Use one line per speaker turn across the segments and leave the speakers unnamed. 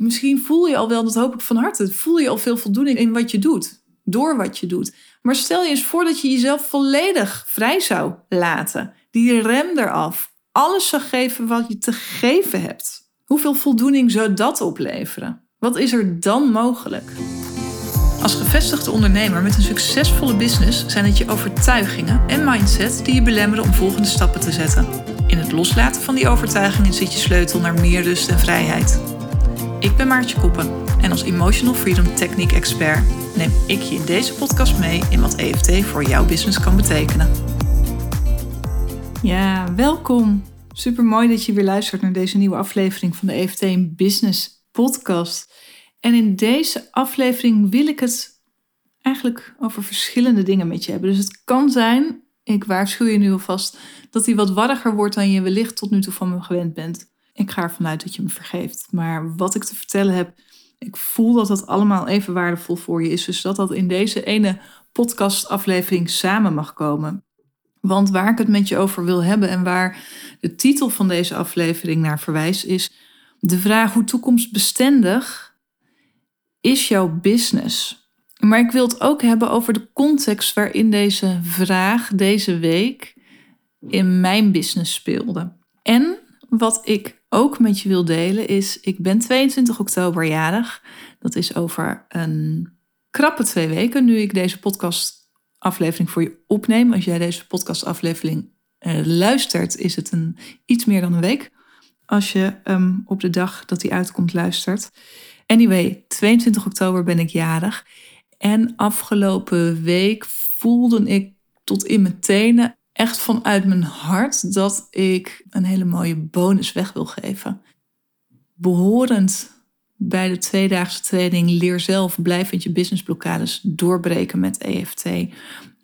Misschien voel je al wel, dat hoop ik van harte, voel je al veel voldoening in wat je doet, door wat je doet. Maar stel je eens voor dat je jezelf volledig vrij zou laten. Die rem eraf. Alles zou geven wat je te geven hebt. Hoeveel voldoening zou dat opleveren? Wat is er dan mogelijk? Als gevestigde ondernemer met een succesvolle business zijn het je overtuigingen en mindset die je belemmeren om volgende stappen te zetten. In het loslaten van die overtuigingen zit je sleutel naar meer rust en vrijheid. Ik ben Maartje Koppen en als Emotional Freedom Technique Expert neem ik je in deze podcast mee in wat EFT voor jouw business kan betekenen. Ja, welkom. Super mooi dat je weer luistert naar deze nieuwe aflevering van de EFT Business Podcast. En in deze aflevering wil ik het eigenlijk over verschillende dingen met je hebben. Dus het kan zijn, ik waarschuw je nu alvast, dat die wat warriger wordt dan je wellicht tot nu toe van me gewend bent. Ik ga ervan uit dat je me vergeeft. Maar wat ik te vertellen heb, ik voel dat dat allemaal even waardevol voor je is. Dus dat dat in deze ene podcastaflevering samen mag komen. Want waar ik het met je over wil hebben en waar de titel van deze aflevering naar verwijst, is de vraag hoe toekomstbestendig is jouw business? Maar ik wil het ook hebben over de context waarin deze vraag deze week in mijn business speelde. En wat ik ook met je wil delen is, ik ben 22 oktober jarig. Dat is over een krappe twee weken nu ik deze podcastaflevering voor je opneem. Als jij deze podcastaflevering uh, luistert, is het een, iets meer dan een week. Als je um, op de dag dat die uitkomt luistert. Anyway, 22 oktober ben ik jarig. En afgelopen week voelde ik tot in mijn tenen echt vanuit mijn hart dat ik een hele mooie bonus weg wil geven. Behorend bij de tweedaagse training Leer zelf blijvend je businessblokkades doorbreken met EFT.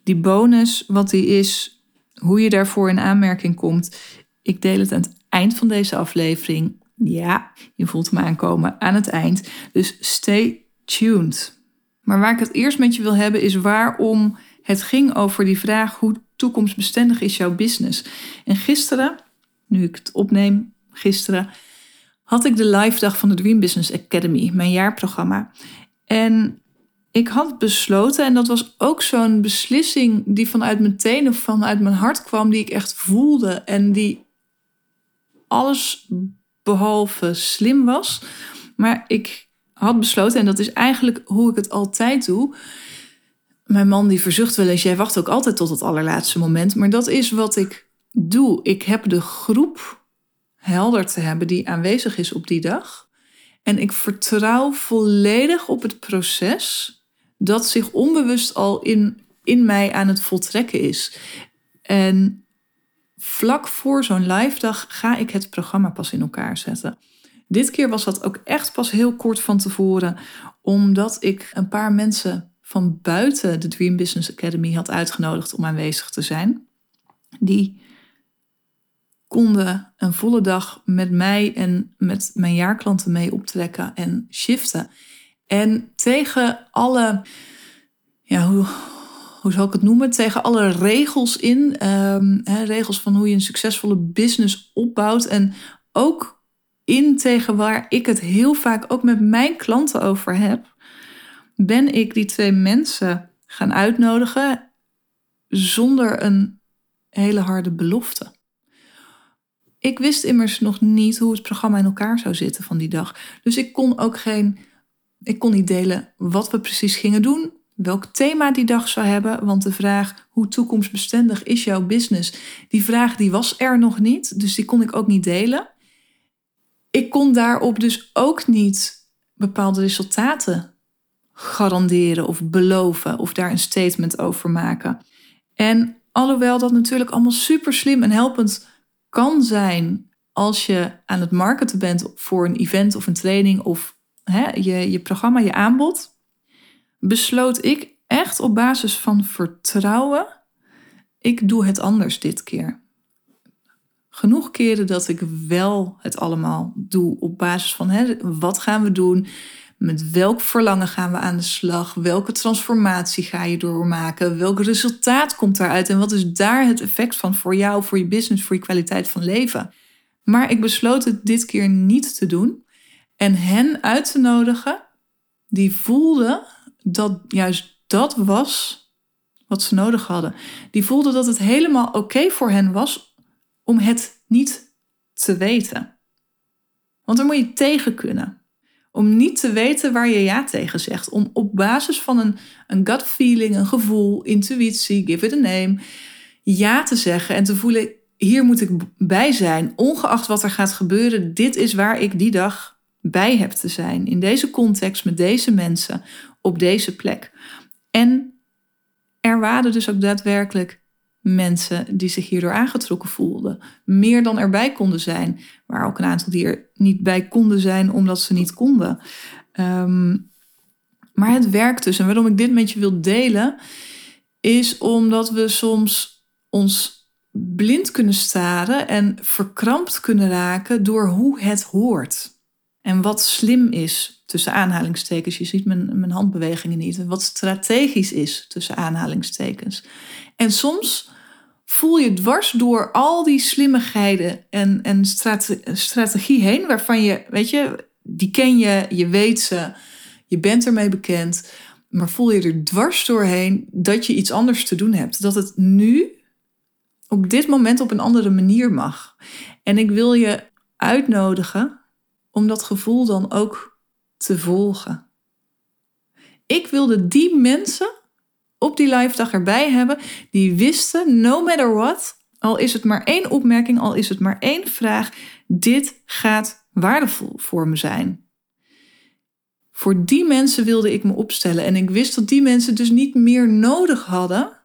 Die bonus, wat die is, hoe je daarvoor in aanmerking komt, ik deel het aan het eind van deze aflevering. Ja, je voelt hem aankomen aan het eind. Dus stay tuned. Maar waar ik het eerst met je wil hebben is waarom het ging over die vraag hoe toekomstbestendig is jouw business. En gisteren, nu ik het opneem, gisteren, had ik de live dag van de Dream Business Academy, mijn jaarprogramma. En ik had besloten, en dat was ook zo'n beslissing die vanuit mijn tenen, vanuit mijn hart kwam, die ik echt voelde en die alles behalve slim was. Maar ik had besloten, en dat is eigenlijk hoe ik het altijd doe. Mijn man die verzucht wel eens, jij wacht ook altijd tot het allerlaatste moment. Maar dat is wat ik doe. Ik heb de groep helder te hebben die aanwezig is op die dag. En ik vertrouw volledig op het proces dat zich onbewust al in, in mij aan het voltrekken is. En vlak voor zo'n live dag ga ik het programma pas in elkaar zetten. Dit keer was dat ook echt pas heel kort van tevoren, omdat ik een paar mensen van buiten de Dream Business Academy had uitgenodigd om aanwezig te zijn. Die konden een volle dag met mij en met mijn jaarklanten mee optrekken en shiften. En tegen alle, ja, hoe, hoe zal ik het noemen? Tegen alle regels in, um, regels van hoe je een succesvolle business opbouwt. En ook in tegen waar ik het heel vaak ook met mijn klanten over heb ben ik die twee mensen gaan uitnodigen zonder een hele harde belofte. Ik wist immers nog niet hoe het programma in elkaar zou zitten van die dag. Dus ik kon ook geen. Ik kon niet delen wat we precies gingen doen, welk thema die dag zou hebben. Want de vraag hoe toekomstbestendig is jouw business, die vraag die was er nog niet. Dus die kon ik ook niet delen. Ik kon daarop dus ook niet bepaalde resultaten garanderen of beloven of daar een statement over maken. En alhoewel dat natuurlijk allemaal super slim en helpend kan zijn als je aan het marketen bent voor een event of een training of hè, je, je programma, je aanbod, besloot ik echt op basis van vertrouwen, ik doe het anders dit keer. Genoeg keren dat ik wel het allemaal doe op basis van hè, wat gaan we doen, met welk verlangen gaan we aan de slag? Welke transformatie ga je doormaken? Welk resultaat komt daaruit? En wat is daar het effect van voor jou, voor je business, voor je kwaliteit van leven? Maar ik besloot het dit keer niet te doen. En hen uit te nodigen die voelden dat juist dat was wat ze nodig hadden. Die voelden dat het helemaal oké voor hen was om het niet te weten. Want dan moet je tegen kunnen. Om niet te weten waar je ja tegen zegt. Om op basis van een, een gut feeling, een gevoel, intuïtie, give it a name, ja te zeggen en te voelen, hier moet ik bij zijn, ongeacht wat er gaat gebeuren. Dit is waar ik die dag bij heb te zijn. In deze context, met deze mensen, op deze plek. En er waren dus ook daadwerkelijk mensen die zich hierdoor aangetrokken voelden. Meer dan erbij konden zijn. Maar ook een aantal die er niet bij konden zijn omdat ze niet konden. Ehm, maar het werkt dus. En waarom ik dit met je wil delen, is omdat we soms ons blind kunnen staren en verkrampt kunnen raken door hoe het hoort. En wat slim is, tussen aanhalingstekens. Je ziet mijn, mijn handbewegingen niet. Wat strategisch is, tussen aanhalingstekens. En soms voel je dwars door al die slimmigheden en, en strategie heen, waarvan je, weet je, die ken je, je weet ze, je bent ermee bekend, maar voel je er dwars doorheen dat je iets anders te doen hebt. Dat het nu, op dit moment, op een andere manier mag. En ik wil je uitnodigen om dat gevoel dan ook te volgen. Ik wilde die mensen op die live dag erbij hebben die wisten, no matter what, al is het maar één opmerking, al is het maar één vraag, dit gaat waardevol voor me zijn. Voor die mensen wilde ik me opstellen en ik wist dat die mensen dus niet meer nodig hadden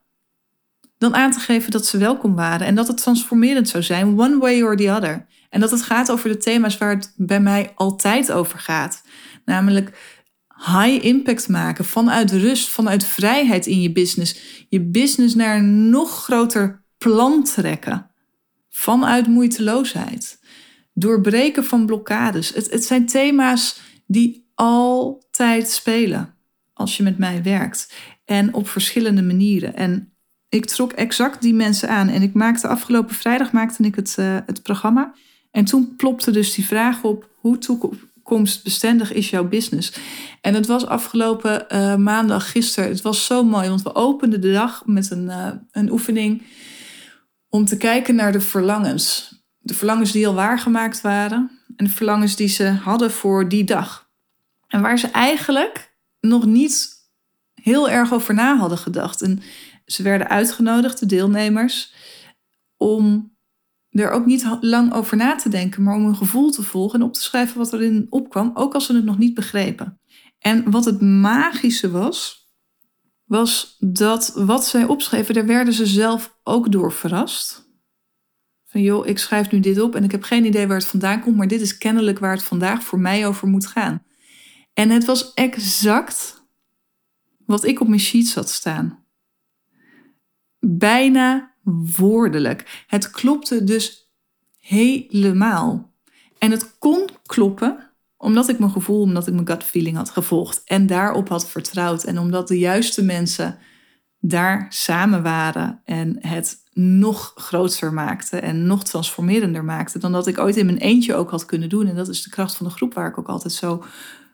dan aan te geven dat ze welkom waren en dat het transformerend zou zijn, one way or the other. En dat het gaat over de thema's waar het bij mij altijd over gaat. Namelijk high impact maken vanuit rust, vanuit vrijheid in je business. Je business naar een nog groter plan trekken. Vanuit moeiteloosheid. Doorbreken van blokkades. Het, het zijn thema's die altijd spelen als je met mij werkt. En op verschillende manieren. En ik trok exact die mensen aan. En ik maakte afgelopen vrijdag maakte ik het, uh, het programma. En toen plopte dus die vraag op: hoe toekomstbestendig is jouw business? En het was afgelopen uh, maandag, gisteren, het was zo mooi, want we openden de dag met een, uh, een oefening om te kijken naar de verlangens. De verlangens die al waargemaakt waren en de verlangens die ze hadden voor die dag. En waar ze eigenlijk nog niet heel erg over na hadden gedacht. En ze werden uitgenodigd, de deelnemers, om er ook niet lang over na te denken, maar om een gevoel te volgen en op te schrijven wat erin opkwam, ook als ze het nog niet begrepen. En wat het magische was, was dat wat zij opschreven, daar werden ze zelf ook door verrast. Van joh, ik schrijf nu dit op en ik heb geen idee waar het vandaan komt, maar dit is kennelijk waar het vandaag voor mij over moet gaan. En het was exact wat ik op mijn sheet had staan. Bijna woordelijk. Het klopte dus helemaal. En het kon kloppen omdat ik mijn gevoel, omdat ik mijn gut feeling had gevolgd en daarop had vertrouwd. En omdat de juiste mensen daar samen waren en het nog groter maakte en nog transformerender maakte dan dat ik ooit in mijn eentje ook had kunnen doen. En dat is de kracht van de groep waar ik ook altijd zo,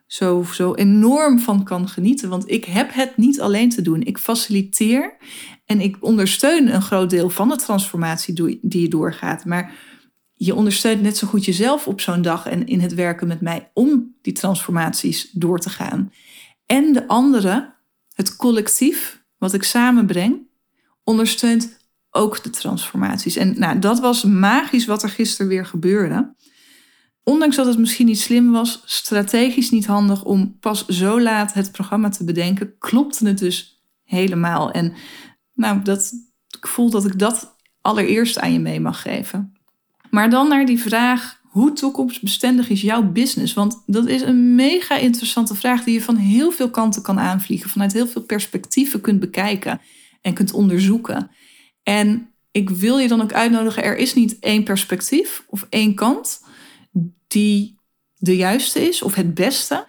zo, zo enorm van kan genieten. Want ik heb het niet alleen te doen. Ik faciliteer en ik ondersteun een groot deel van de transformatie die je doorgaat. Maar je ondersteunt net zo goed jezelf op zo'n dag en in het werken met mij om die transformaties door te gaan. En de andere, het collectief, wat ik samenbreng, ondersteunt ook de transformaties. En nou, dat was magisch wat er gisteren weer gebeurde. Ondanks dat het misschien niet slim was, strategisch niet handig om pas zo laat het programma te bedenken, klopte het dus helemaal. En nou, dat, ik voel dat ik dat allereerst aan je mee mag geven. Maar dan naar die vraag, hoe toekomstbestendig is jouw business? Want dat is een mega interessante vraag die je van heel veel kanten kan aanvliegen, vanuit heel veel perspectieven kunt bekijken en kunt onderzoeken. En ik wil je dan ook uitnodigen, er is niet één perspectief of één kant die de juiste is of het beste.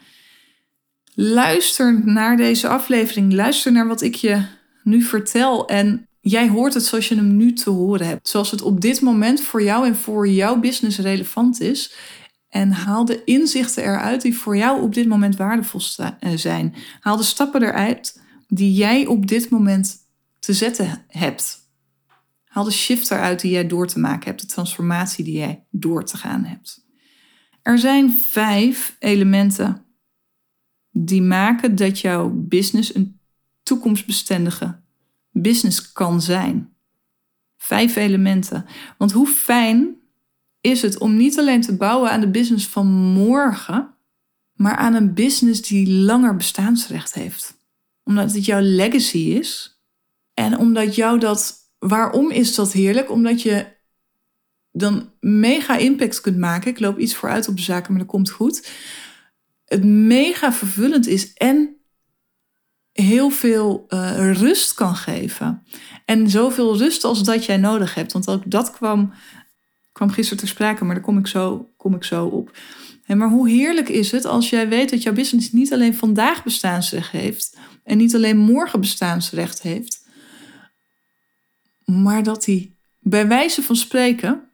Luister naar deze aflevering, luister naar wat ik je nu vertel en jij hoort het zoals je hem nu te horen hebt. Zoals het op dit moment voor jou en voor jouw business relevant is. En haal de inzichten eruit die voor jou op dit moment waardevol eh, zijn. Haal de stappen eruit die jij op dit moment te zetten hebt. Haal de shift eruit die jij door te maken hebt, de transformatie die jij door te gaan hebt. Er zijn vijf elementen die maken dat jouw business een toekomstbestendige business kan zijn. Vijf elementen. Want hoe fijn is het om niet alleen te bouwen aan de business van morgen, maar aan een business die langer bestaansrecht heeft. Omdat het jouw legacy is en omdat jou dat. Waarom is dat heerlijk? Omdat je dan mega impact kunt maken. Ik loop iets vooruit op de zaken, maar dat komt goed. Het mega vervullend is en heel veel uh, rust kan geven. En zoveel rust als dat jij nodig hebt. Want ook dat kwam, kwam gisteren ter sprake, maar daar kom ik zo, kom ik zo op. En maar hoe heerlijk is het als jij weet dat jouw business niet alleen vandaag bestaansrecht heeft en niet alleen morgen bestaansrecht heeft, maar dat die bij wijze van spreken,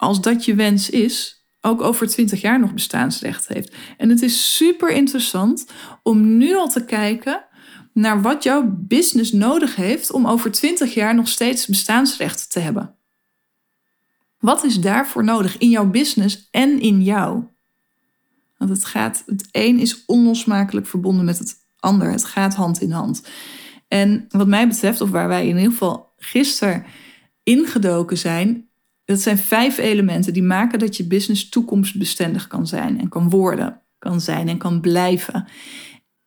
als dat je wens is, ook over twintig jaar nog bestaansrecht heeft. En het is super interessant om nu al te kijken naar wat jouw business nodig heeft om over 20 jaar nog steeds bestaansrecht te hebben. Wat is daarvoor nodig in jouw business en in jou? Want het gaat, het een is onlosmakelijk verbonden met het ander. Het gaat hand in hand. En wat mij betreft, of waar wij in ieder geval gisteren ingedoken zijn, dat zijn vijf elementen die maken dat je business toekomstbestendig kan zijn en kan worden, kan zijn en kan blijven.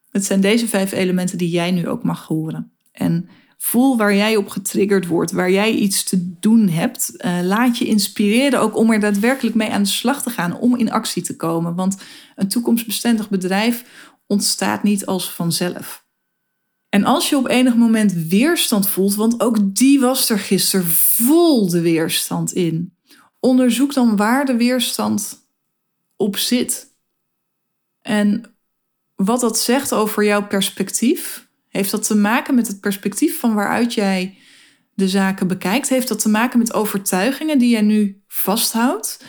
Het zijn deze vijf elementen die jij nu ook mag horen. En voel waar jij op getriggerd wordt, waar jij iets te doen hebt. Uh, laat je inspireren ook om er daadwerkelijk mee aan de slag te gaan, om in actie te komen. Want een toekomstbestendig bedrijf ontstaat niet als vanzelf. En als je op enig moment weerstand voelt, want ook die was er gisteren vol de weerstand in. Onderzoek dan waar de weerstand op zit. En wat dat zegt over jouw perspectief. Heeft dat te maken met het perspectief van waaruit jij de zaken bekijkt? Heeft dat te maken met overtuigingen die jij nu vasthoudt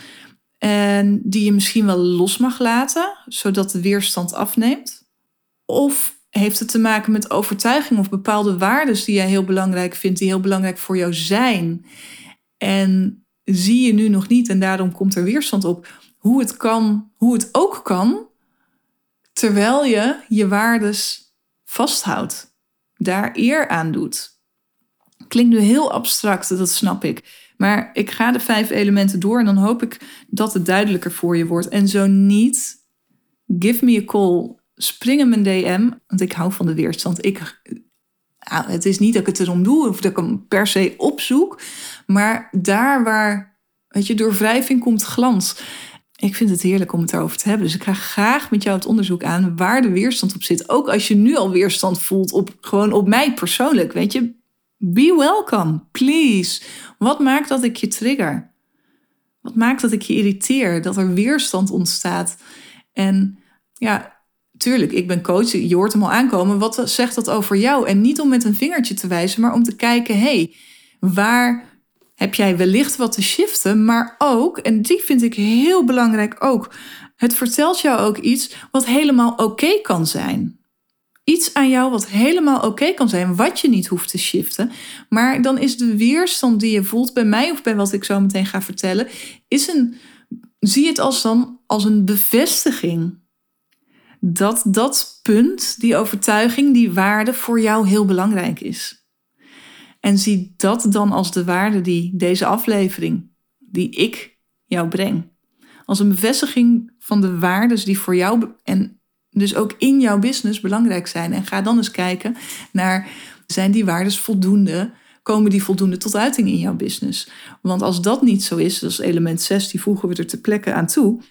en die je misschien wel los mag laten, zodat de weerstand afneemt? Of heeft het te maken met overtuigingen of bepaalde waarden die jij heel belangrijk vindt, die heel belangrijk voor jou zijn? En zie je nu nog niet en daarom komt er weerstand op hoe het kan, hoe het ook kan terwijl je je waardes vasthoudt, daar eer aan doet. Klinkt nu heel abstract, dat snap ik. Maar ik ga de vijf elementen door en dan hoop ik dat het duidelijker voor je wordt. En zo niet, give me a call. Spring hem een DM, want ik hou van de weerstand. Ik, het is niet dat ik het erom doe of dat ik hem per se opzoek. Maar daar waar, weet je, door wrijving komt glans. Ik vind het heerlijk om het erover te hebben. Dus ik ga graag met jou het onderzoek aan waar de weerstand op zit. Ook als je nu al weerstand voelt op gewoon op mij persoonlijk. Weet je, be welcome, please. Wat maakt dat ik je trigger? Wat maakt dat ik je irriteer? Dat er weerstand ontstaat? En ja, tuurlijk, ik ben coach. Je hoort hem al aankomen. Wat zegt dat over jou? En niet om met een vingertje te wijzen, maar om te kijken: hey, waar heb jij wellicht wat te shiften, maar ook, en die vind ik heel belangrijk ook, het vertelt jou ook iets wat helemaal oké kan zijn. Iets aan jou wat helemaal oké kan zijn, wat je niet hoeft te shiften. Maar dan is de weerstand die je voelt bij mij of bij wat ik zo meteen ga vertellen, is een, zie het als dan als een bevestiging. Dat dat punt, die overtuiging, die waarde voor jou heel belangrijk is. En zie dat dan als de waarde die deze aflevering, die ik jou breng. Als een bevestiging van de waarden die voor jou en dus ook in jouw business belangrijk zijn. En ga dan eens kijken naar, zijn die waarden voldoende? Komen die voldoende tot uiting in jouw business? Want als dat niet zo is, dat is element 6, die voegen we er ter plekke aan toe.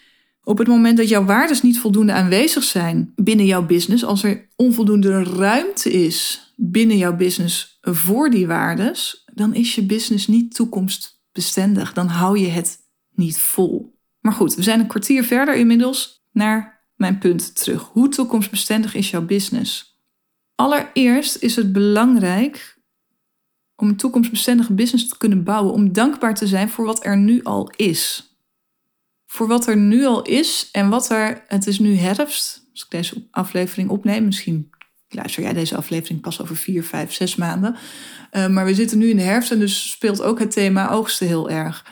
Op het moment dat jouw waarden niet voldoende aanwezig zijn binnen jouw business, als er onvoldoende ruimte is binnen jouw business voor die waardes, dan is je business niet toekomstbestendig. Dan hou je het niet vol. Maar goed, we zijn een kwartier verder inmiddels naar mijn punt terug. Hoe toekomstbestendig is jouw business? Allereerst is het belangrijk om een toekomstbestendige business te kunnen bouwen, om dankbaar te zijn voor wat er nu al is. Voor wat er nu al is en wat er. Het is nu herfst. Als ik deze aflevering opneem, misschien luister jij deze aflevering pas over vier, vijf, zes maanden. Uh, maar we zitten nu in de herfst en dus speelt ook het thema oogsten heel erg.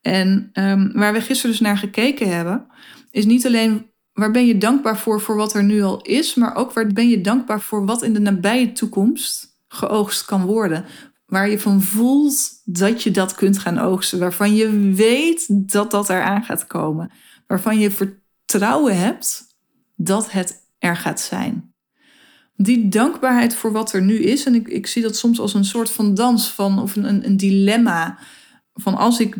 En um, waar we gisteren dus naar gekeken hebben, is niet alleen waar ben je dankbaar voor voor wat er nu al is, maar ook waar ben je dankbaar voor wat in de nabije toekomst geoogst kan worden. Waar je van voelt dat je dat kunt gaan oogsten, waarvan je weet dat dat eraan gaat komen, waarvan je vertrouwen hebt dat het er gaat zijn. Die dankbaarheid voor wat er nu is, en ik, ik zie dat soms als een soort van dans van, of een, een dilemma. Van als ik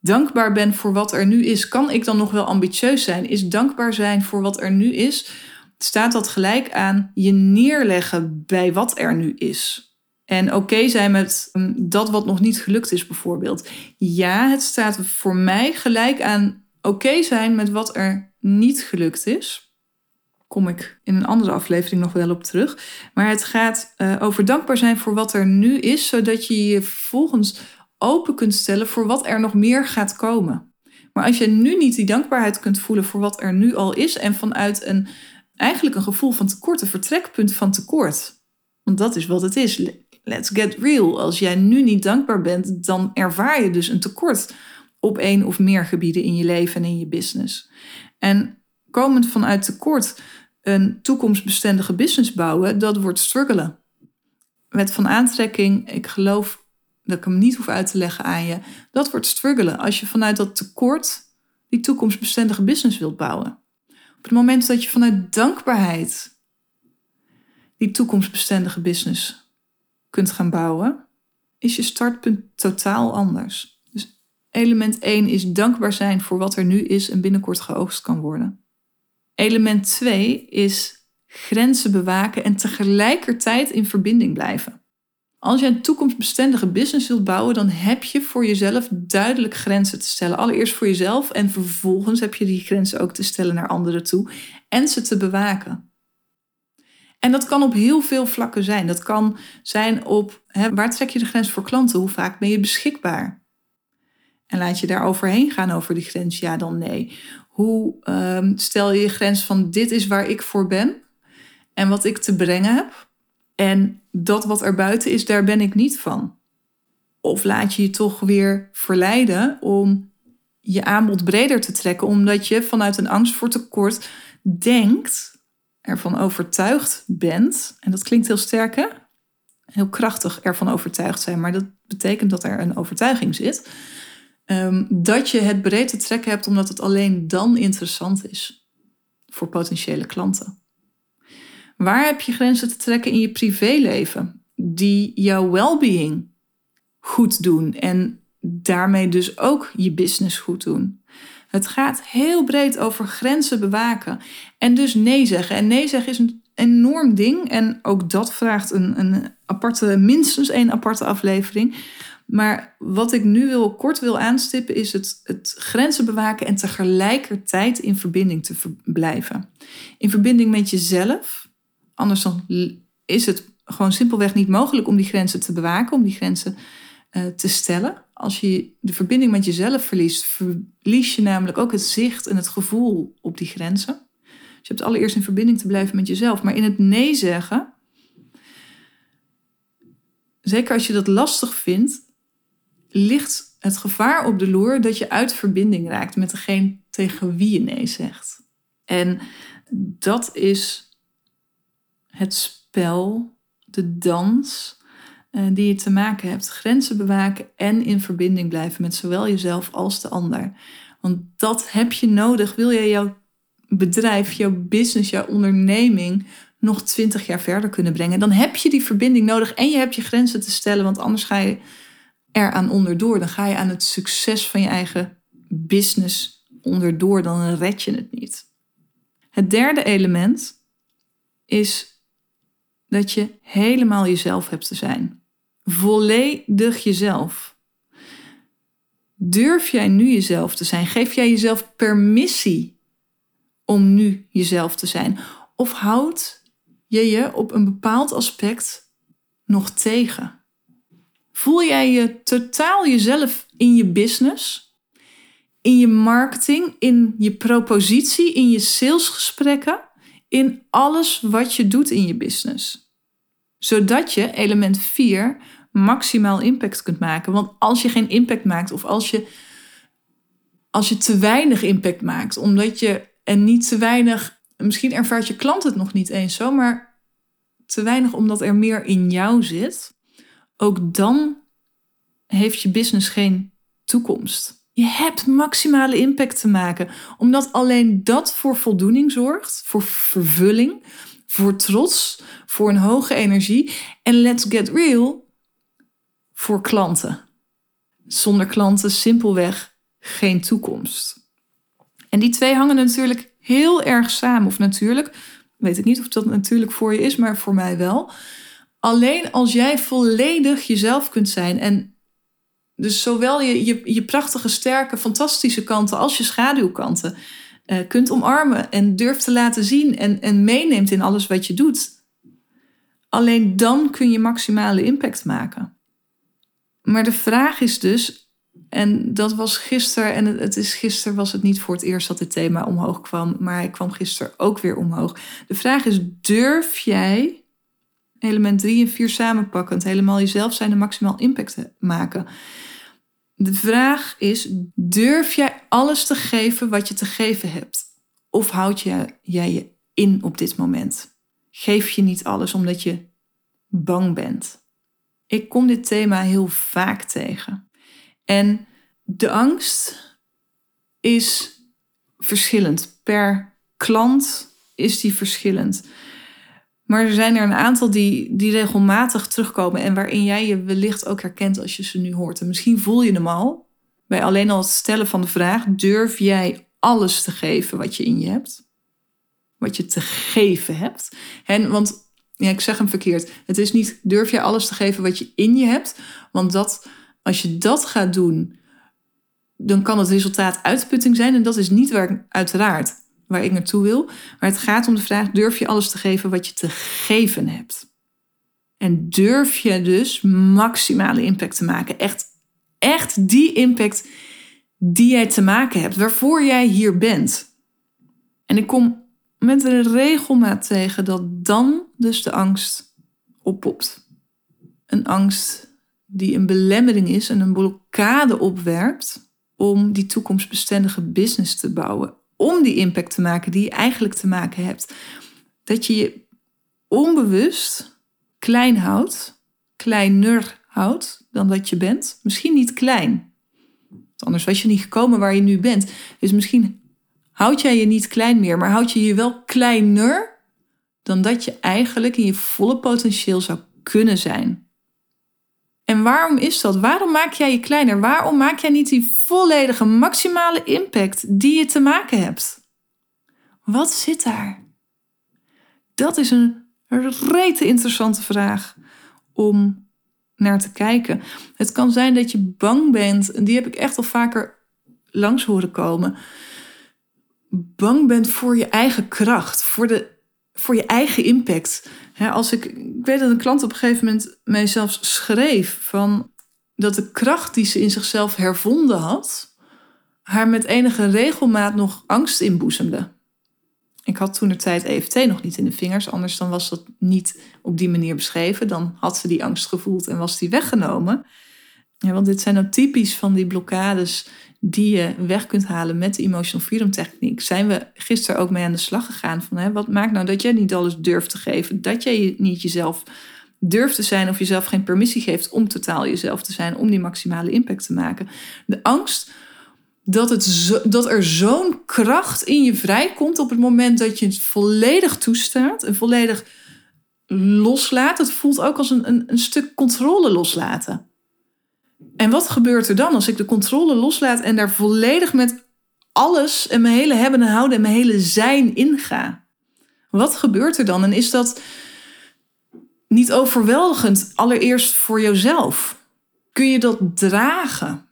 dankbaar ben voor wat er nu is, kan ik dan nog wel ambitieus zijn? Is dankbaar zijn voor wat er nu is, staat dat gelijk aan je neerleggen bij wat er nu is? En oké zijn met um, dat wat nog niet gelukt is, bijvoorbeeld. Ja, het staat voor mij gelijk aan oké zijn met wat er niet gelukt is kom ik in een andere aflevering nog wel op terug. Maar het gaat uh, over dankbaar zijn voor wat er nu is, zodat je je vervolgens open kunt stellen voor wat er nog meer gaat komen. Maar als je nu niet die dankbaarheid kunt voelen voor wat er nu al is en vanuit een eigenlijk een gevoel van tekort, een vertrekpunt van tekort. Want dat is wat het is. Let's get real. Als jij nu niet dankbaar bent, dan ervaar je dus een tekort op één of meer gebieden in je leven en in je business. En komend vanuit tekort een toekomstbestendige business bouwen, dat wordt struggelen. Met van aantrekking, ik geloof dat ik hem niet hoef uit te leggen aan je. Dat wordt struggelen als je vanuit dat tekort die toekomstbestendige business wilt bouwen. Op het moment dat je vanuit dankbaarheid die toekomstbestendige business kunt gaan bouwen, is je startpunt totaal anders. Dus element 1 is dankbaar zijn voor wat er nu is en binnenkort geoogst kan worden. Element 2 is grenzen bewaken en tegelijkertijd in verbinding blijven. Als je een toekomstbestendige business wilt bouwen, dan heb je voor jezelf duidelijk grenzen te stellen. Allereerst voor jezelf en vervolgens heb je die grenzen ook te stellen naar anderen toe en ze te bewaken. En dat kan op heel veel vlakken zijn. Dat kan zijn op hè, waar trek je de grens voor klanten? Hoe vaak ben je beschikbaar? En laat je daar overheen gaan over die grens? Ja, dan nee. Hoe um, stel je je grens van dit is waar ik voor ben en wat ik te brengen heb? En dat wat er buiten is, daar ben ik niet van. Of laat je je toch weer verleiden om je aanbod breder te trekken, omdat je vanuit een angst voor tekort denkt, ervan overtuigd bent, en dat klinkt heel sterk hè? Heel krachtig ervan overtuigd zijn, maar dat betekent dat er een overtuiging zit. Um, dat je het breed te trekken hebt omdat het alleen dan interessant is voor potentiële klanten. Waar heb je grenzen te trekken in je privéleven die jouw well-being goed doen en daarmee dus ook je business goed doen? Het gaat heel breed over grenzen bewaken en dus nee zeggen. En nee zeggen is een enorm ding en ook dat vraagt een, een aparte, minstens één aparte aflevering. Maar wat ik nu wil, kort wil aanstippen is het, het grenzen bewaken en tegelijkertijd in verbinding te blijven. In verbinding met jezelf. Anders dan is het gewoon simpelweg niet mogelijk om die grenzen te bewaken, om die grenzen uh, te stellen. Als je de verbinding met jezelf verliest, verlies je namelijk ook het zicht en het gevoel op die grenzen. Dus je hebt allereerst in verbinding te blijven met jezelf. Maar in het nee zeggen, zeker als je dat lastig vindt, ligt het gevaar op de loer dat je uit verbinding raakt met degene tegen wie je nee zegt. En dat is het spel, de dans die je te maken hebt. Grenzen bewaken en in verbinding blijven met zowel jezelf als de ander. Want dat heb je nodig. Wil jij jouw bedrijf, jouw business, jouw onderneming nog twintig jaar verder kunnen brengen, dan heb je die verbinding nodig en je hebt je grenzen te stellen, want anders ga je eraan onderdoor. Dan ga je aan het succes van je eigen business onderdoor. Dan red je het niet. Het derde element is dat je helemaal jezelf hebt te zijn. Volledig jezelf. Durf jij nu jezelf te zijn? Geef jij jezelf permissie om nu jezelf te zijn? Of houd je je op een bepaald aspect nog tegen? Voel jij je totaal jezelf in je business? in je marketing, in je propositie, in je salesgesprekken, in alles wat je doet in je business. Zodat je, element 4, maximaal impact kunt maken. Want als je geen impact maakt of als je, als je te weinig impact maakt, omdat je en niet te weinig, misschien ervaart je klant het nog niet eens zo, maar te weinig omdat er meer in jou zit, ook dan heeft je business geen toekomst. Je hebt maximale impact te maken, omdat alleen dat voor voldoening zorgt, voor vervulling, voor trots, voor een hoge energie en let's get real, voor klanten. Zonder klanten simpelweg geen toekomst. En die twee hangen natuurlijk heel erg samen. Of natuurlijk, weet ik niet of dat natuurlijk voor je is, maar voor mij wel. Alleen als jij volledig jezelf kunt zijn en dus zowel je, je, je prachtige, sterke, fantastische kanten als je schaduwkanten uh, kunt omarmen en durft te laten zien en, en meeneemt in alles wat je doet. Alleen dan kun je maximale impact maken. Maar de vraag is dus, en dat was gisteren, en het is gisteren was het niet voor het eerst dat dit thema omhoog kwam, maar hij kwam gisteren ook weer omhoog. De vraag is: durf jij element 3 en 4 samenpakkend helemaal jezelf zijn en maximaal impact te maken? De vraag is: durf jij alles te geven wat je te geven hebt? Of houd jij je in op dit moment? Geef je niet alles omdat je bang bent? Ik kom dit thema heel vaak tegen. En de angst is verschillend. Per klant is die verschillend. Maar er zijn er een aantal die, die regelmatig terugkomen en waarin jij je wellicht ook herkent als je ze nu hoort. En misschien voel je hem al bij alleen al het stellen van de vraag: durf jij alles te geven wat je in je hebt? Wat je te geven hebt. En, want ja, ik zeg hem verkeerd. Het is niet durf jij alles te geven wat je in je hebt. Want dat, als je dat gaat doen, dan kan het resultaat uitputting zijn. En dat is niet waar uiteraard waar ik naartoe wil. Maar het gaat om de vraag: durf je alles te geven wat je te geven hebt? En durf je dus maximale impact te maken? Echt, echt die impact die jij te maken hebt, waarvoor jij hier bent. En ik kom met een regelmaat tegen dat dan dus de angst oppopt. Een angst die een belemmering is en een blokkade opwerpt om die toekomstbestendige business te bouwen. Om die impact te maken die je eigenlijk te maken hebt. Dat je je onbewust klein houdt, kleiner houdt dan dat je bent. Misschien niet klein. Anders was je niet gekomen waar je nu bent. Dus misschien houd jij je niet klein meer, maar houd je je wel kleiner dan dat je eigenlijk in je volle potentieel zou kunnen zijn. En waarom is dat? Waarom maak jij je kleiner? Waarom maak jij niet die volledige maximale impact die je te maken hebt? Wat zit daar? Dat is een rete interessante vraag om naar te kijken. Het kan zijn dat je bang bent, en die heb ik echt al vaker langs horen komen bang bent voor je eigen kracht, voor, de, voor je eigen impact. Als ik, ik weet dat een klant op een gegeven moment mij zelfs schreef van dat de kracht die ze in zichzelf hervonden had, haar met enige regelmaat nog angst inboezemde. Ik had toen de tijd EFT nog niet in de vingers, anders dan was dat niet op die manier beschreven. Dan had ze die angst gevoeld en was die weggenomen. Ja, want dit zijn dan typisch van die blokkades die je weg kunt halen met de Emotional Freedom Techniek. Zijn we gisteren ook mee aan de slag gegaan van hè, wat maakt nou dat jij niet alles durft te geven? Dat jij niet jezelf durft te zijn of jezelf geen permissie geeft om totaal jezelf te zijn, om die maximale impact te maken. De angst dat, het zo, dat er zo'n kracht in je vrijkomt op het moment dat je het volledig toestaat en volledig loslaat. Het voelt ook als een, een, een stuk controle loslaten. En wat gebeurt er dan als ik de controle loslaat en daar volledig met alles en mijn hele hebben en houden en mijn hele zijn inga? Wat gebeurt er dan? En is dat niet overweldigend, allereerst voor jezelf? Kun je dat dragen?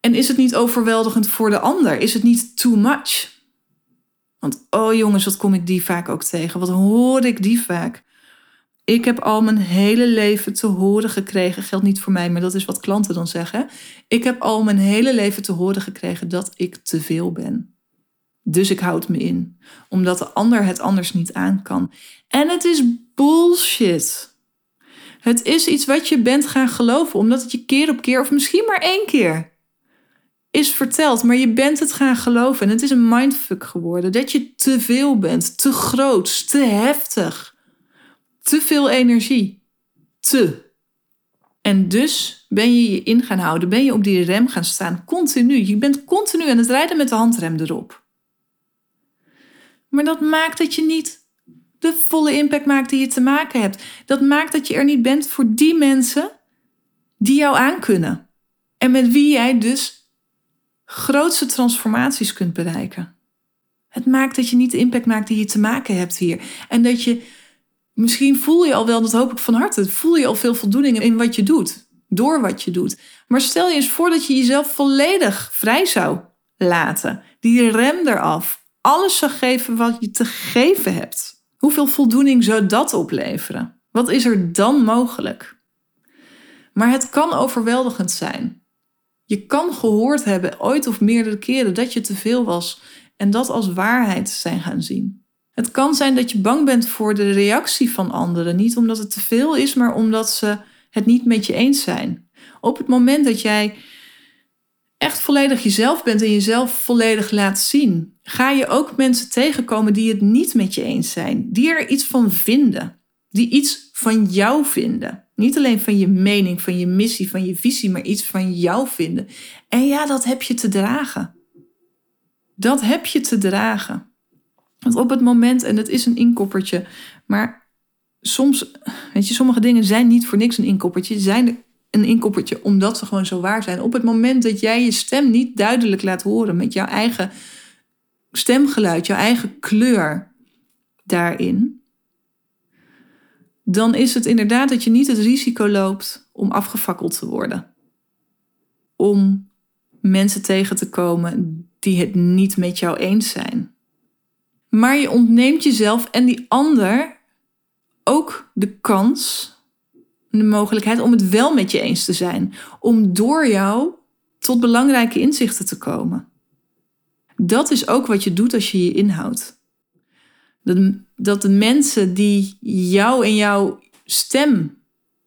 En is het niet overweldigend voor de ander? Is het niet too much? Want oh jongens, wat kom ik die vaak ook tegen? Wat hoor ik die vaak? Ik heb al mijn hele leven te horen gekregen, geldt niet voor mij, maar dat is wat klanten dan zeggen. Ik heb al mijn hele leven te horen gekregen dat ik te veel ben. Dus ik houd me in, omdat de ander het anders niet aan kan. En het is bullshit. Het is iets wat je bent gaan geloven, omdat het je keer op keer, of misschien maar één keer, is verteld. Maar je bent het gaan geloven en het is een mindfuck geworden. Dat je te veel bent, te groot, te heftig, te veel energie. Te. En dus ben je je in gaan houden, ben je op die rem gaan staan, continu. Je bent continu aan het rijden met de handrem erop. Maar dat maakt dat je niet de volle impact maakt die je te maken hebt. Dat maakt dat je er niet bent voor die mensen die jou aankunnen. En met wie jij dus grootste transformaties kunt bereiken. Het maakt dat je niet de impact maakt die je te maken hebt hier. En dat je, misschien voel je al wel, dat hoop ik van harte, voel je al veel voldoening in wat je doet. Door wat je doet. Maar stel je eens voor dat je jezelf volledig vrij zou laten. Die rem eraf. Alles zou geven wat je te geven hebt. Hoeveel voldoening zou dat opleveren? Wat is er dan mogelijk? Maar het kan overweldigend zijn. Je kan gehoord hebben, ooit of meerdere keren, dat je te veel was en dat als waarheid zijn gaan zien. Het kan zijn dat je bang bent voor de reactie van anderen, niet omdat het te veel is, maar omdat ze het niet met je eens zijn. Op het moment dat jij echt volledig jezelf bent en jezelf volledig laat zien, ga je ook mensen tegenkomen die het niet met je eens zijn, die er iets van vinden, die iets van jou vinden. Niet alleen van je mening, van je missie, van je visie, maar iets van jou vinden. En ja, dat heb je te dragen. Dat heb je te dragen. Want op het moment, en het is een inkoppertje, maar soms, weet je, sommige dingen zijn niet voor niks een inkoppertje, zijn er een inkoppertje omdat ze gewoon zo waar zijn. Op het moment dat jij je stem niet duidelijk laat horen met jouw eigen stemgeluid, jouw eigen kleur daarin, dan is het inderdaad dat je niet het risico loopt om afgefakkeld te worden. Om mensen tegen te komen die het niet met jou eens zijn. Maar je ontneemt jezelf en die ander ook de kans de mogelijkheid om het wel met je eens te zijn. Om door jou tot belangrijke inzichten te komen. Dat is ook wat je doet als je je inhoudt. Dat, dat de mensen die jou en jouw stem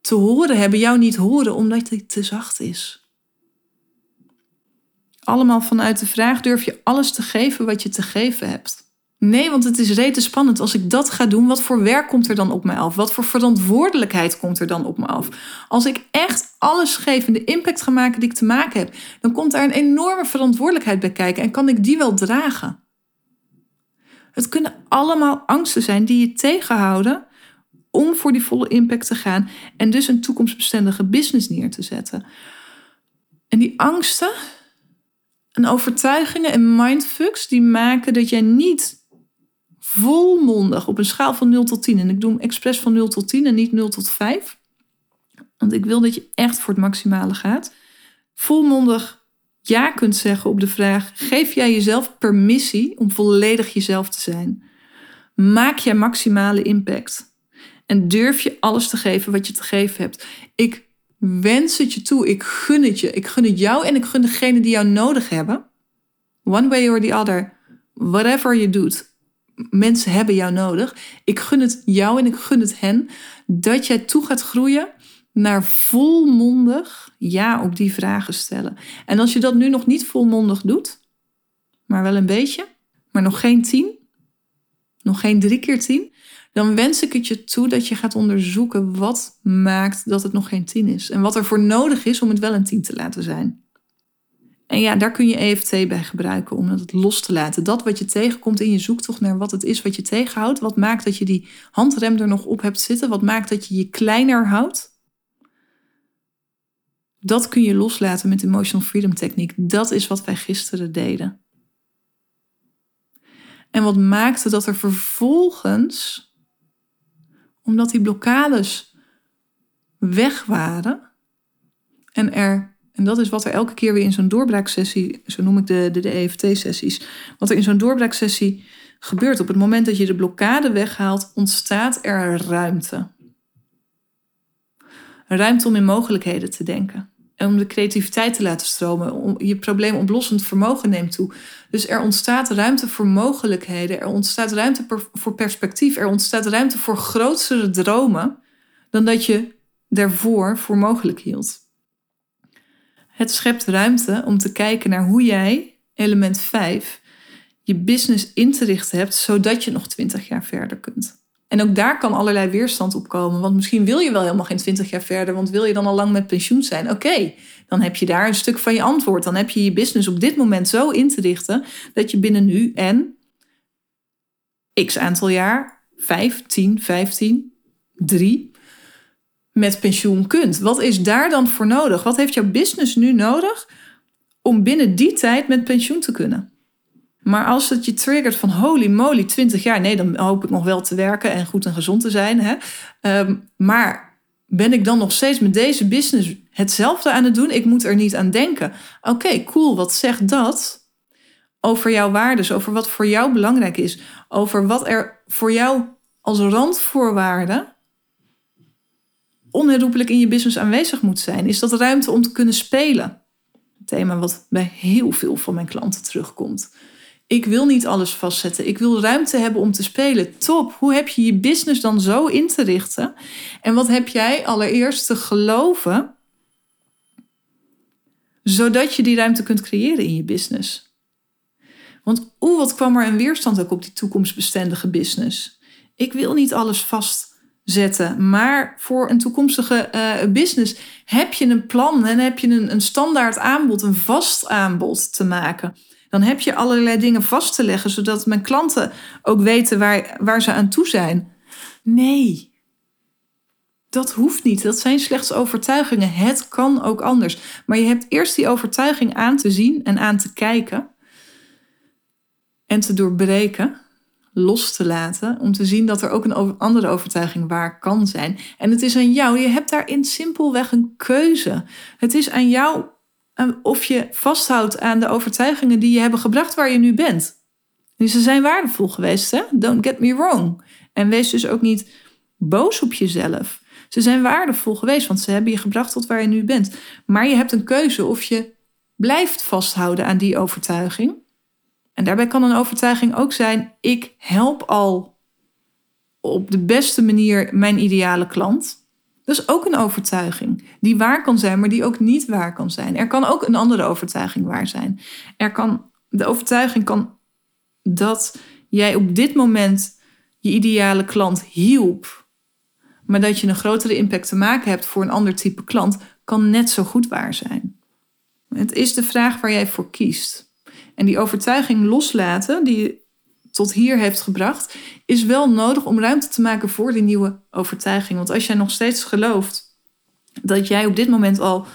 te horen hebben, jou niet horen omdat het te zacht is. Allemaal vanuit de vraag: durf je alles te geven wat je te geven hebt? Nee, want het is rete spannend. Als ik dat ga doen, wat voor werk komt er dan op mij af? Wat voor verantwoordelijkheid komt er dan op me af? Als ik echt alles geef en de impact ga maken die ik te maken heb, dan komt daar een enorme verantwoordelijkheid bij kijken en kan ik die wel dragen. Het kunnen allemaal angsten zijn die je tegenhouden om voor die volle impact te gaan en dus een toekomstbestendige business neer te zetten. En die angsten en overtuigingen en mindfucks die maken dat jij niet volmondig op een schaal van 0 tot 10. En ik doe hem expres van 0 tot 10 en niet 0 tot 5. Want ik wil dat je echt voor het maximale gaat. Volmondig ja kunt zeggen op de vraag: geef jij jezelf permissie om volledig jezelf te zijn? Maak jij maximale impact? En durf je alles te geven wat je te geven hebt? Ik wens het je toe. Ik gun het je. Ik gun het jou en ik gun degene die jou nodig hebben. One way or the other. Whatever je doet mensen hebben jou nodig. Ik gun het jou en ik gun het hen dat jij toe gaat groeien naar volmondig ja op die vragen stellen. En als je dat nu nog niet volmondig doet, maar wel een beetje, maar nog geen tien, nog geen drie keer tien, dan wens ik het je toe dat je gaat onderzoeken wat maakt dat het nog geen tien is. En wat er voor nodig is om het wel een tien te laten zijn. En ja, daar kun je EFT bij gebruiken om het los te laten. Dat wat je tegenkomt in je zoektocht naar wat het is wat je tegenhoudt. Wat maakt dat je die handrem er nog op hebt zitten. Wat maakt dat je je kleiner houdt. Dat kun je loslaten met Emotional Freedom Techniek. Dat is wat wij gisteren deden. En wat maakte dat er vervolgens, omdat die blokkades weg waren en er en dat is wat er elke keer weer in zo'n doorbraaksessie, zo noem ik de, de, EFT-sessies, wat er in zo'n doorbraaksessie gebeurt. Op het moment dat je de blokkade weghaalt, ontstaat er ruimte. Ruimte om in mogelijkheden te denken. En om de creativiteit te laten stromen. Om je probleemoplossend vermogen neemt toe. Dus er ontstaat ruimte voor mogelijkheden. Er ontstaat ruimte voor perspectief. Er ontstaat ruimte voor grotere dromen dan dat je daarvoor voor mogelijk hield. Het schept ruimte om te kijken naar hoe jij, element 5, je business in te richten hebt, zodat je nog 20 jaar verder kunt. En ook daar kan allerlei weerstand op komen. Want misschien wil je wel helemaal geen 20 jaar verder, want wil je dan al lang met pensioen zijn? Oké, dan heb je daar een stuk van je antwoord. Dan heb je je business op dit moment zo in te richten dat je binnen nu en x aantal jaar, 5, 10, 15, 3, met pensioen kunt. Wat is daar dan voor nodig? Wat heeft jouw business nu nodig om binnen die tijd met pensioen te kunnen? Maar als het je triggert van holy moly, 20 jaar, nee, dan hoop ik nog wel te werken en goed en gezond te zijn. Hè? Um, maar ben ik dan nog steeds met deze business hetzelfde aan het doen? Ik moet er niet aan denken. Oké, cool, wat zegt dat over jouw waardes, over wat voor jou belangrijk is, over wat er voor jou als randvoorwaarde onherroepelijk in je business aanwezig moet zijn? Is dat ruimte om te kunnen spelen? Een thema wat bij heel veel van mijn klanten terugkomt. Ik wil niet alles vastzetten. Ik wil ruimte hebben om te spelen. Top. Hoe heb je je business dan zo in te richten? En wat heb jij allereerst te geloven, zodat je die ruimte kunt creëren in je business? Want oeh, wat kwam er een weerstand ook op die toekomstbestendige business? Ik wil niet alles maar voor een toekomstige uh, business heb je een plan en heb je een, een standaard aanbod, een vast aanbod te maken dan heb je allerlei dingen vast te leggen, zodat mijn klanten ook weten waar, waar ze aan toe zijn. Nee, dat hoeft niet. Dat zijn slechts overtuigingen. Het kan ook anders. Maar je hebt eerst die overtuiging aan te zien en aan te kijken. En te doorbreken, los te laten, om te zien dat er ook een andere overtuiging waar kan zijn. En het is aan jou. Je hebt daarin simpelweg een keuze. Het is aan jou of je vasthoudt aan de overtuigingen die je hebben gebracht waar je nu bent. Dus ze zijn waardevol geweest, hè? Don't get me wrong. En wees dus ook niet boos op jezelf. Ze zijn waardevol geweest, want ze hebben je gebracht tot waar je nu bent. Maar je hebt een keuze of je blijft vasthouden aan die overtuiging. En daarbij kan een overtuiging ook zijn: ik help al op de beste manier mijn ideale klant. Dat is ook een overtuiging die waar kan zijn, maar die ook niet waar kan zijn. Er kan ook een andere overtuiging waar zijn. Er kan, de overtuiging kan dat jij op dit moment je ideale klant hielp, maar dat je een grotere impact te maken hebt voor een ander type klant, kan net zo goed waar zijn. Het is de vraag waar jij voor kiest. En die overtuiging loslaten, die tot hier heeft gebracht, is wel nodig om ruimte te maken voor die nieuwe overtuiging. Want als jij nog steeds gelooft dat jij op dit moment al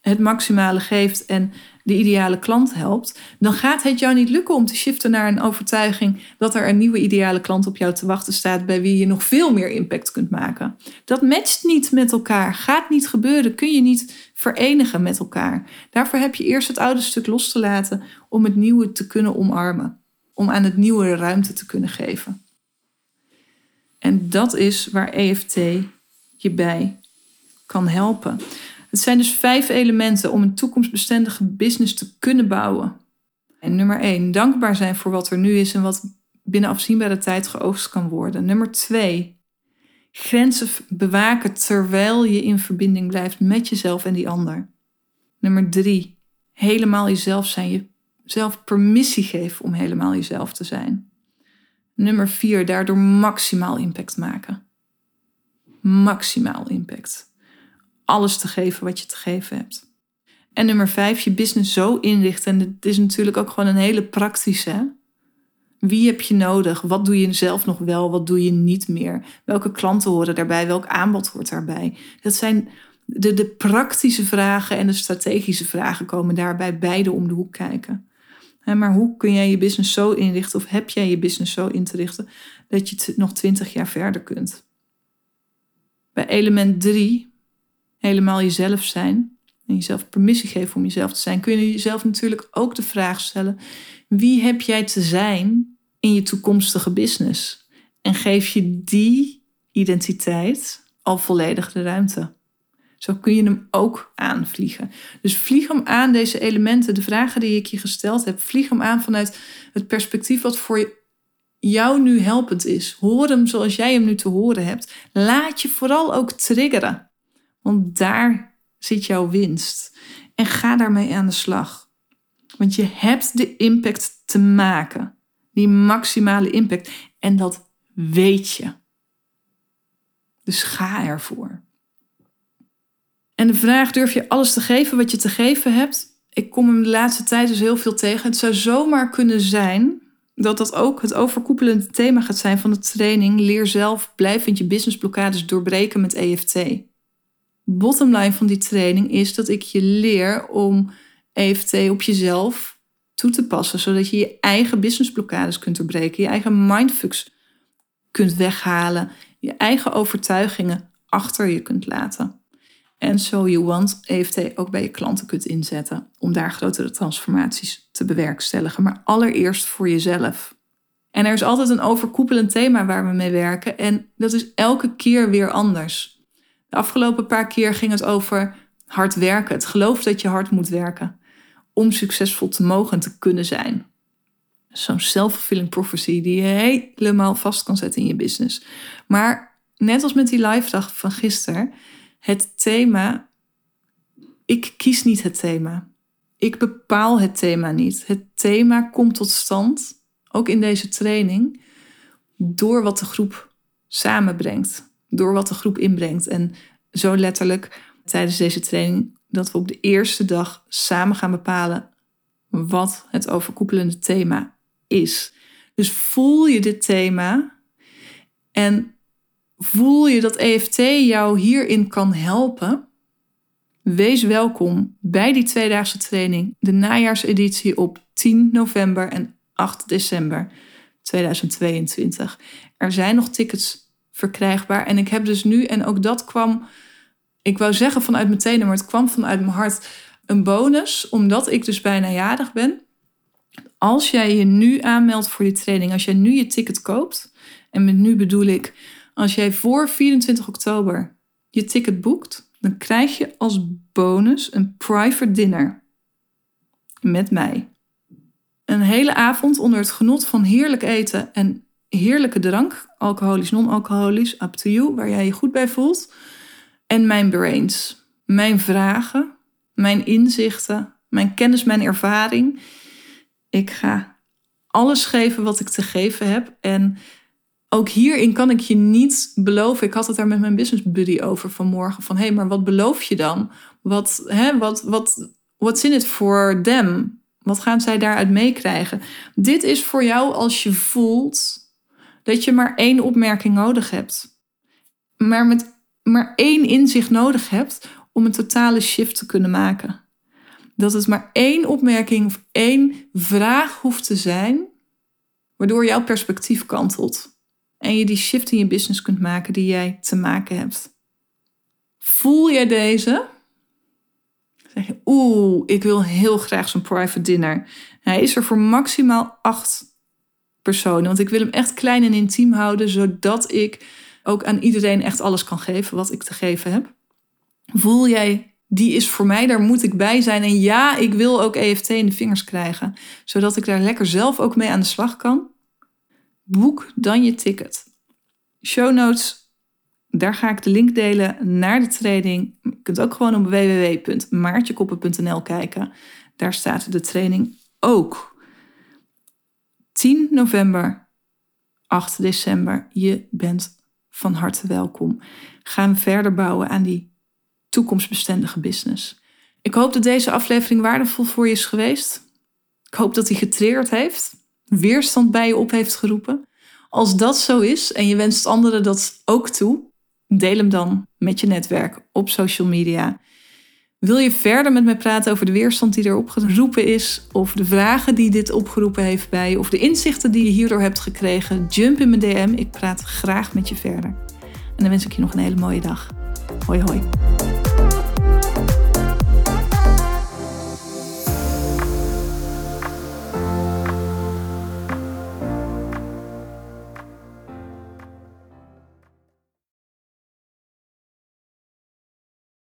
het maximale geeft en de ideale klant helpt, dan gaat het jou niet lukken om te shiften naar een overtuiging dat er een nieuwe ideale klant op jou te wachten staat bij wie je nog veel meer impact kunt maken. Dat matcht niet met elkaar, gaat niet gebeuren, kun je niet verenigen met elkaar. Daarvoor heb je eerst het oude stuk los te laten om het nieuwe te kunnen omarmen om aan het nieuwe ruimte te kunnen geven. En dat is waar EFT je bij kan helpen. Het zijn dus vijf elementen om een toekomstbestendige business te kunnen bouwen. En nummer één, dankbaar zijn voor wat er nu is en wat binnen afzienbare tijd geoogst kan worden. Nummer twee, grenzen bewaken terwijl je in verbinding blijft met jezelf en die ander. Nummer drie, helemaal jezelf zijn, je zelf permissie geven om helemaal jezelf te zijn. Nummer vier, daardoor maximaal impact maken. Maximaal impact. Alles te geven wat je te geven hebt. En nummer vijf, je business zo inrichten. En dit is natuurlijk ook gewoon een hele praktische. Wie heb je nodig? Wat doe je zelf nog wel? Wat doe je niet meer? Welke klanten horen daarbij? Welk aanbod hoort daarbij? Dat zijn de, de praktische vragen en de strategische vragen komen daarbij beide om de hoek kijken. Maar hoe kun jij je business zo inrichten, of heb jij je business zo in te richten, dat je nog twintig jaar verder kunt? Bij element 3, helemaal jezelf zijn en jezelf permissie geven om jezelf te zijn, kun je jezelf natuurlijk ook de vraag stellen: wie heb jij te zijn in je toekomstige business? En geef je die identiteit al volledig de ruimte. Zo kun je hem ook aanvliegen. Dus vlieg hem aan, deze elementen, de vragen die ik je gesteld heb, vlieg hem aan vanuit het perspectief wat voor jou nu helpend is. Hoor hem zoals jij hem nu te horen hebt. Laat je vooral ook triggeren, want daar zit jouw winst. En ga daarmee aan de slag. Want je hebt de impact te maken. Die maximale impact. En dat weet je. Dus ga ervoor. En de vraag: durf je alles te geven wat je te geven hebt? Ik kom hem de laatste tijd dus heel veel tegen. Het zou zomaar kunnen zijn dat dat ook het overkoepelende thema gaat zijn van de training. Leer zelf blijvend je businessblokkades doorbreken met EFT. Bottomline van die training is dat ik je leer om EFT op jezelf toe te passen, zodat je je eigen businessblokkades kunt doorbreken, je eigen mindfucks kunt weghalen, je eigen overtuigingen achter je kunt laten. En zo je want EFT ook bij je klanten kunt inzetten om daar grotere transformaties te bewerkstelligen. Maar allereerst voor jezelf. En er is altijd een overkoepelend thema waar we mee werken en dat is elke keer weer anders. De afgelopen paar keer ging het over hard werken, het geloof dat je hard moet werken om succesvol te mogen en te kunnen zijn. Zo'n self-fulfilling prophecy die je helemaal vast kan zetten in je business. Maar net als met die live dag van gisteren, het thema, ik kies niet het thema. Ik bepaal het thema niet. Het thema komt tot stand, ook in deze training, door wat de groep samenbrengt. Door wat de groep inbrengt. En zo letterlijk tijdens deze training dat we op de eerste dag samen gaan bepalen wat het overkoepelende thema is. Dus voel je dit thema en voel je dat EFT jou hierin kan helpen. Wees welkom bij die tweedaagse training, de najaarseditie op 10 november en 8 december 2022. Er zijn nog tickets verkrijgbaar en ik heb dus nu, en ook dat kwam ik wou zeggen vanuit mijn tenen, maar het kwam vanuit mijn hart. Een bonus, omdat ik dus bijna jarig ben. Als jij je nu aanmeldt voor die training, als jij nu je ticket koopt, en met nu bedoel ik, als jij voor 24 oktober je ticket boekt, dan krijg je als bonus een private dinner met mij. Een hele avond onder het genot van heerlijk eten en heerlijke drank, alcoholisch, non-alcoholisch, up to you, waar jij je goed bij voelt en mijn brains. Mijn vragen, mijn inzichten, mijn kennis, mijn ervaring. Ik ga alles geven wat ik te geven heb. En ook hierin kan ik je niet beloven. Ik had het daar met mijn business buddy over vanmorgen. Van hé, hey, maar wat beloof je dan? Wat, hè, wat, wat, what's in it for them? Wat gaan zij daaruit meekrijgen? Dit is voor jou als je voelt dat je maar één opmerking nodig hebt. Maar met maar één inzicht nodig hebt om een totale shift te kunnen maken. Dat het maar één opmerking of één vraag hoeft te zijn, waardoor jouw perspectief kantelt. En je die shift in je business kunt maken die jij te maken hebt. Voel jij deze? Zeg je, oeh, ik wil heel graag zo'n private dinner. Hij is er voor maximaal acht personen, want ik wil hem echt klein en intiem houden, zodat ik ook aan iedereen echt alles kan geven wat ik te geven heb. Voel jij, die is voor mij, daar moet ik bij zijn. En ja, ik wil ook EFT in de vingers krijgen, zodat ik daar lekker zelf ook mee aan de slag kan. Boek dan je ticket. Show notes, daar ga ik de link delen naar de training. Je kunt ook gewoon op www.maartjekoppen.nl kijken. Daar staat de training ook. 10 november, 8 december. Je bent van harte welkom. Gaan verder bouwen aan die toekomstbestendige business. Ik hoop dat deze aflevering waardevol voor je is geweest. Ik hoop dat hij getriggerd heeft, weerstand bij je op heeft geroepen. Als dat zo is en je wenst anderen dat ook toe, deel hem dan met je netwerk op social media. Wil je verder met mij praten over de weerstand die er opgeroepen is, of de vragen die dit opgeroepen heeft bij je, of de inzichten die je hierdoor hebt gekregen? Jump in mijn DM. Ik praat graag met je verder. En dan wens ik je nog een hele mooie dag. Hoi hoi.